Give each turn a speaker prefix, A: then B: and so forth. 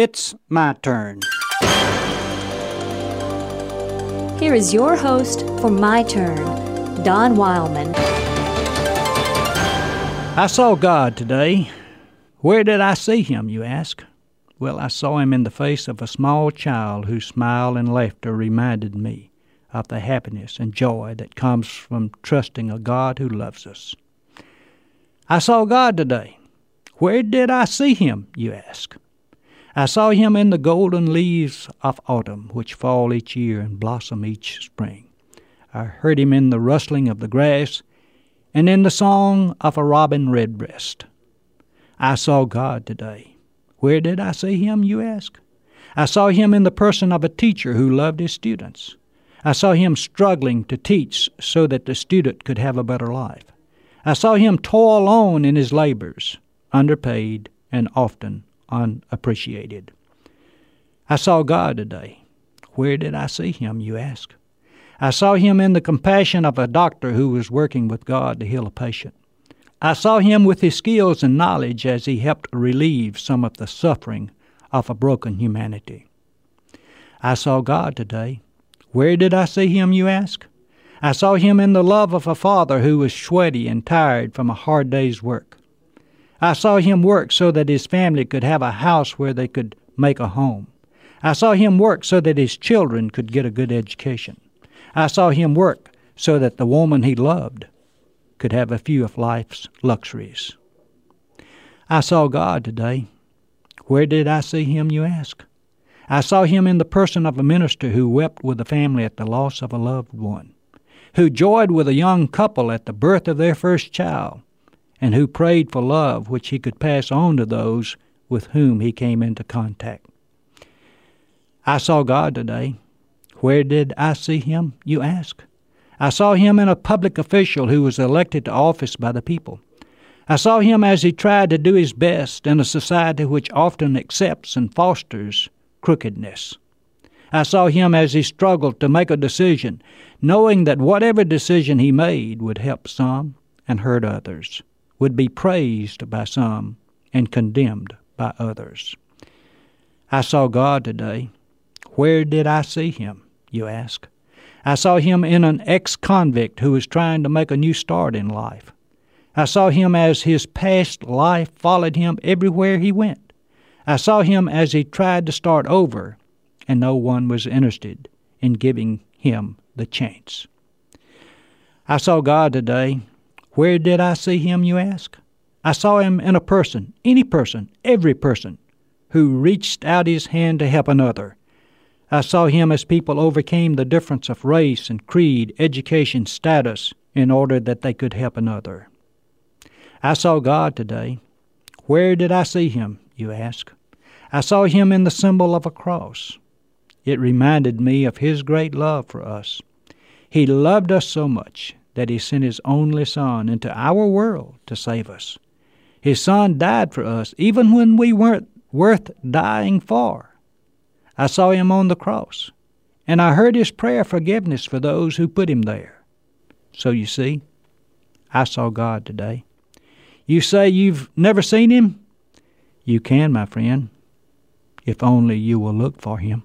A: It's my turn.
B: Here is your host for My Turn, Don Wildmon.
A: I saw God today. Where did I see him, you ask? Well, I saw him in the face of a small child whose smile and laughter reminded me of the happiness and joy that comes from trusting a God who loves us. I saw God today. Where did I see him, you ask? I saw him in the golden leaves of autumn, which fall each year and blossom each spring. I heard him in the rustling of the grass and in the song of a robin redbreast. I saw God today. Where did I see him, you ask? I saw him in the person of a teacher who loved his students. I saw him struggling to teach so that the student could have a better life. I saw him toil on in his labors, underpaid and often unappreciated. I saw God today. Where did I see him, you ask? I saw him in the compassion of a doctor who was working with God to heal a patient. I saw him with his skills and knowledge as he helped relieve some of the suffering of a broken humanity. I saw God today. Where did I see him, you ask? I saw him in the love of a father who was sweaty and tired from a hard day's work. I saw him work so that his family could have a house where they could make a home. I saw him work so that his children could get a good education. I saw him work so that the woman he loved could have a few of life's luxuries. I saw God today. Where did I see him, you ask? I saw him in the person of a minister who wept with a family at the loss of a loved one, who joyed with a young couple at the birth of their first child, and who prayed for love which he could pass on to those with whom he came into contact. I saw God today. Where did I see him, you ask? I saw him in a public official who was elected to office by the people. I saw him as he tried to do his best in a society which often accepts and fosters crookedness. I saw him as he struggled to make a decision, knowing that whatever decision he made would help some and hurt others would be praised by some and condemned by others. I saw God today. Where did I see him, you ask? I saw him in an ex convict who was trying to make a new start in life. I saw him as his past life followed him everywhere he went. I saw him as he tried to start over, and no one was interested in giving him the chance. I saw God today where did I see him, you ask? I saw him in a person, any person, every person, who reached out his hand to help another. I saw him as people overcame the difference of race and creed, education, status, in order that they could help another. I saw God today. Where did I see him, you ask? I saw him in the symbol of a cross. It reminded me of his great love for us. He loved us so much that He sent His only Son into our world to save us. His Son died for us even when we weren't worth dying for. I saw Him on the cross, and I heard His prayer forgiveness for those who put Him there. So you see, I saw God today. You say you've never seen Him? You can, my friend, if only you will look for Him.